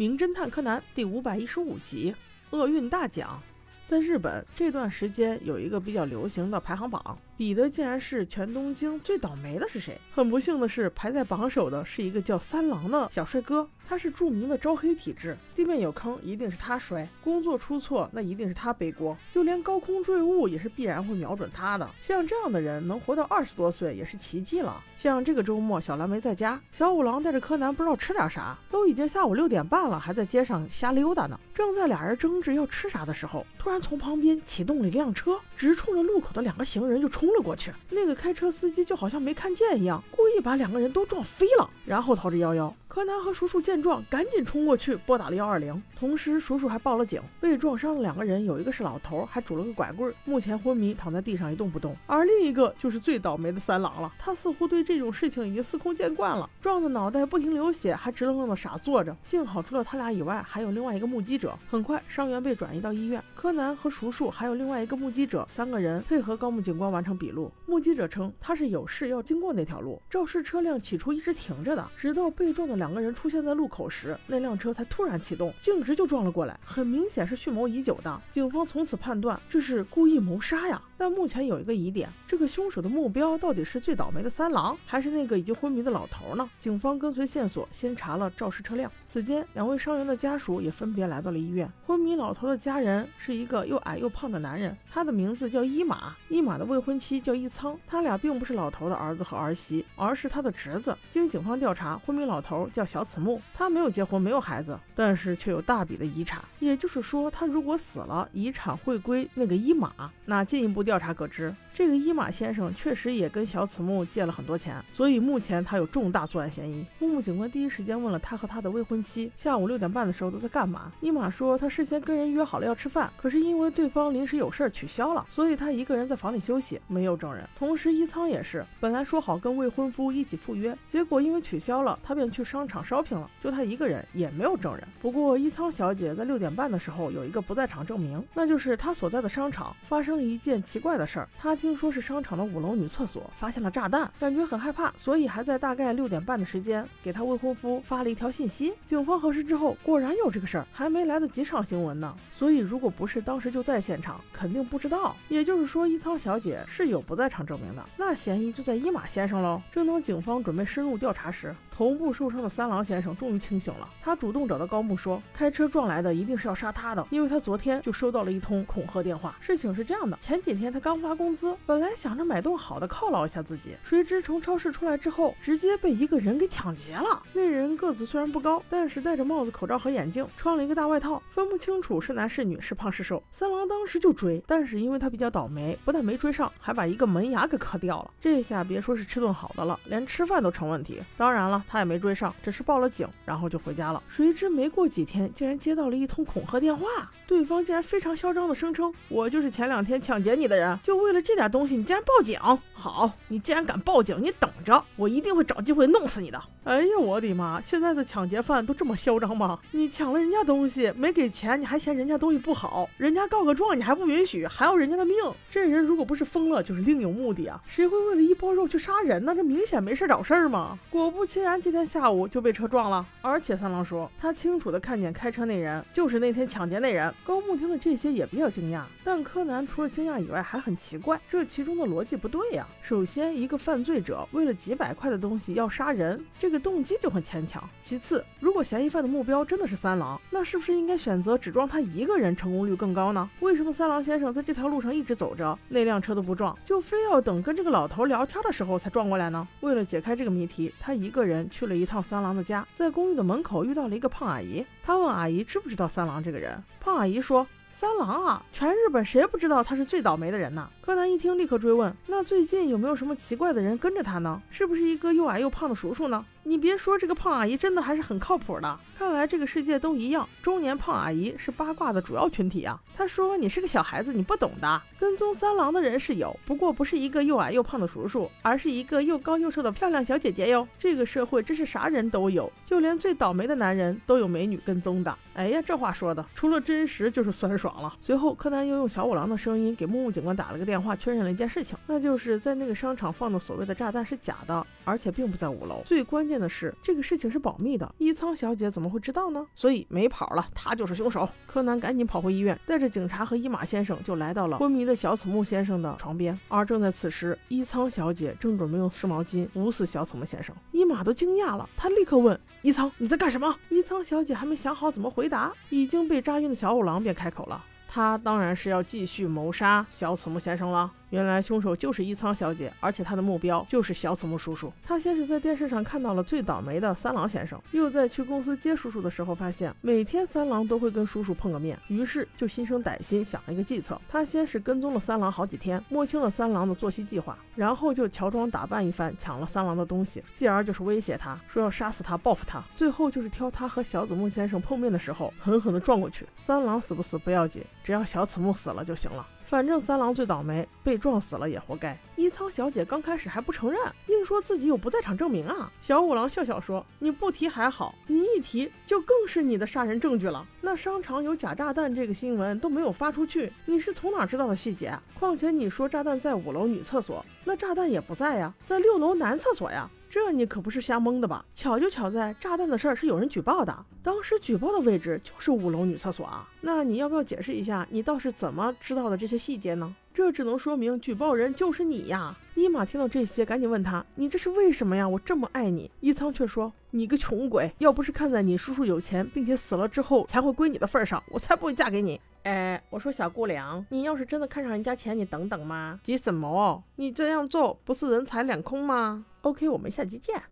名侦探柯南第五百一十五集：厄运大奖。在日本这段时间有一个比较流行的排行榜。彼得竟然是全东京最倒霉的是谁？很不幸的是，排在榜首的是一个叫三郎的小帅哥。他是著名的招黑体质，地面有坑一定是他摔，工作出错那一定是他背锅，就连高空坠物也是必然会瞄准他的。像这样的人能活到二十多岁也是奇迹了。像这个周末小蓝没在家，小五郎带着柯南不知道吃点啥，都已经下午六点半了，还在街上瞎溜达呢。正在俩人争执要吃啥的时候，突然从旁边启动了一辆车，直冲着路口的两个行人就冲。冲了过去，那个开车司机就好像没看见一样，故意把两个人都撞飞了，然后逃之夭夭。柯南和叔叔见状，赶紧冲过去拨打了幺二零，同时叔叔还报了警。被撞伤的两个人有一个是老头，还拄了个拐棍，目前昏迷躺在地上一动不动。而另一个就是最倒霉的三郎了，他似乎对这种事情已经司空见惯了，撞的脑袋不停流血，还直愣愣的傻坐着。幸好除了他俩以外，还有另外一个目击者。很快伤员被转移到医院，柯南和叔叔还有另外一个目击者三个人配合高木警官完成笔录。目击者称他是有事要经过那条路，肇事车辆起初一直停着的，直到被撞的两个人出现在路口时，那辆车才突然启动，径直就撞了过来，很明显是蓄谋已久的。警方从此判断这是故意谋杀呀。但目前有一个疑点，这个凶手的目标到底是最倒霉的三郎，还是那个已经昏迷的老头呢？警方跟随线索，先查了肇事车辆。此间，两位伤员的家属也分别来到了医院。昏迷老头的家人是一个又矮又胖的男人，他的名字叫伊马，伊马的未婚妻叫伊仓，他俩并不是老头的儿子和儿媳，而是他的侄子。经警方调查，昏迷老头叫小此木。他没有结婚，没有孩子，但是却有大笔的遗产。也就是说，他如果死了，遗产会归那个伊马。那进一步调查可知。这个伊马先生确实也跟小此木借了很多钱，所以目前他有重大作案嫌疑。木木警官第一时间问了他和他的未婚妻下午六点半的时候都在干嘛。伊马说他事先跟人约好了要吃饭，可是因为对方临时有事取消了，所以他一个人在房里休息，没有证人。同时伊仓也是，本来说好跟未婚夫一起赴约，结果因为取消了，他便去商场 shopping 了，就他一个人，也没有证人。不过伊仓小姐在六点半的时候有一个不在场证明，那就是她所在的商场发生了一件奇怪的事儿，她。听说是商场的五楼女厕所发现了炸弹，感觉很害怕，所以还在大概六点半的时间给她未婚夫发了一条信息。警方核实之后，果然有这个事儿，还没来得及上新闻呢。所以如果不是当时就在现场，肯定不知道。也就是说，伊仓小姐是是有不在场证明的，那嫌疑就在伊马先生喽。正当警方准备深入调查时，头部受伤的三郎先生终于清醒了。他主动找到高木说，开车撞来的一定是要杀他的，因为他昨天就收到了一通恐吓电话。事情是这样的，前几天他刚发工资。本来想着买栋好的犒劳一下自己，谁知从超市出来之后，直接被一个人给抢劫了。那人个子虽然不高，但是戴着帽子、口罩和眼镜，穿了一个大外套，分不清楚是男是女，是胖是瘦。三郎当时就追，但是因为他比较倒霉，不但没追上，还还把一个门牙给磕掉了。这下别说是吃顿好的了，连吃饭都成问题。当然了，他也没追上，只是报了警，然后就回家了。谁知没过几天，竟然接到了一通恐吓电话，对方竟然非常嚣张的声称：“我就是前两天抢劫你的人，就为了这点。”东西，你竟然报警！好，你既然敢报警，你等着，我一定会找机会弄死你的。哎呀，我的妈！现在的抢劫犯都这么嚣张吗？你抢了人家东西，没给钱，你还嫌人家东西不好，人家告个状你还不允许，还要人家的命。这人如果不是疯了，就是另有目的啊！谁会为了一包肉去杀人呢？这明显没事找事儿嘛！果不其然，今天下午就被车撞了。而且三郎说，他清楚的看见开车那人就是那天抢劫那人。高木听了这些也比较惊讶，但柯南除了惊讶以外还很奇怪。这其中的逻辑不对呀！首先，一个犯罪者为了几百块的东西要杀人，这这个动机就很牵强。其次，如果嫌疑犯的目标真的是三郎，那是不是应该选择只撞他一个人，成功率更高呢？为什么三郎先生在这条路上一直走着，那辆车都不撞，就非要等跟这个老头聊天的时候才撞过来呢？为了解开这个谜题，他一个人去了一趟三郎的家，在公寓的门口遇到了一个胖阿姨。他问阿姨知不知道三郎这个人，胖阿姨说。三郎啊，全日本谁不知道他是最倒霉的人呢？柯南一听，立刻追问：那最近有没有什么奇怪的人跟着他呢？是不是一个又矮又胖的叔叔呢？你别说，这个胖阿姨真的还是很靠谱的。看来这个世界都一样，中年胖阿姨是八卦的主要群体啊。他说：“你是个小孩子，你不懂的。跟踪三郎的人是有，不过不是一个又矮又胖的叔叔，而是一个又高又瘦的漂亮小姐姐哟。这个社会真是啥人都有，就连最倒霉的男人都有美女跟踪的。哎呀，这话说的，除了真实就是酸爽了。随后，柯南又用小五郎的声音给木木警官打了个电话，确认了一件事情，那就是在那个商场放的所谓的炸弹是假的，而且并不在五楼。最关。键的是，这个事情是保密的，伊仓小姐怎么会知道呢？所以没跑了，他就是凶手。柯南赶紧跑回医院，带着警察和伊马先生就来到了昏迷的小此木先生的床边。而正在此时，伊仓小姐正准备用湿毛巾捂死小此木先生。伊马都惊讶了，他立刻问伊仓：“你在干什么？”伊仓小姐还没想好怎么回答，已经被扎晕的小五郎便开口了。他当然是要继续谋杀小此木先生了。原来凶手就是伊仓小姐，而且她的目标就是小此木叔叔。她先是在电视上看到了最倒霉的三郎先生，又在去公司接叔叔的时候发现，每天三郎都会跟叔叔碰个面，于是就心生歹心，想了一个计策。他先是跟踪了三郎好几天，摸清了三郎的作息计划，然后就乔装打扮一番，抢了三郎的东西，继而就是威胁他说要杀死他，报复他。最后就是挑他和小子木先生碰面的时候，狠狠地撞过去。三郎死不死不要紧，只要小此木死了就行了。反正三郎最倒霉，被撞死了也活该。伊仓小姐刚开始还不承认，硬说自己有不在场证明啊。小五郎笑笑说：“你不提还好，你一提就更是你的杀人证据了。那商场有假炸弹这个新闻都没有发出去，你是从哪知道的细节？况且你说炸弹在五楼女厕所，那炸弹也不在呀，在六楼男厕所呀。”这你可不是瞎蒙的吧？巧就巧在炸弹的事儿是有人举报的，当时举报的位置就是五楼女厕所啊。那你要不要解释一下，你倒是怎么知道的这些细节呢？这只能说明举报人就是你呀。伊玛听到这些，赶紧问他：“你这是为什么呀？我这么爱你。”伊仓却说：“你个穷鬼，要不是看在你叔叔有钱，并且死了之后才会归你的份上，我才不会嫁给你。”哎，我说小姑娘，你要是真的看上人家钱，你等等嘛，急什么？你这样做不是人财两空吗？OK，我们下期见。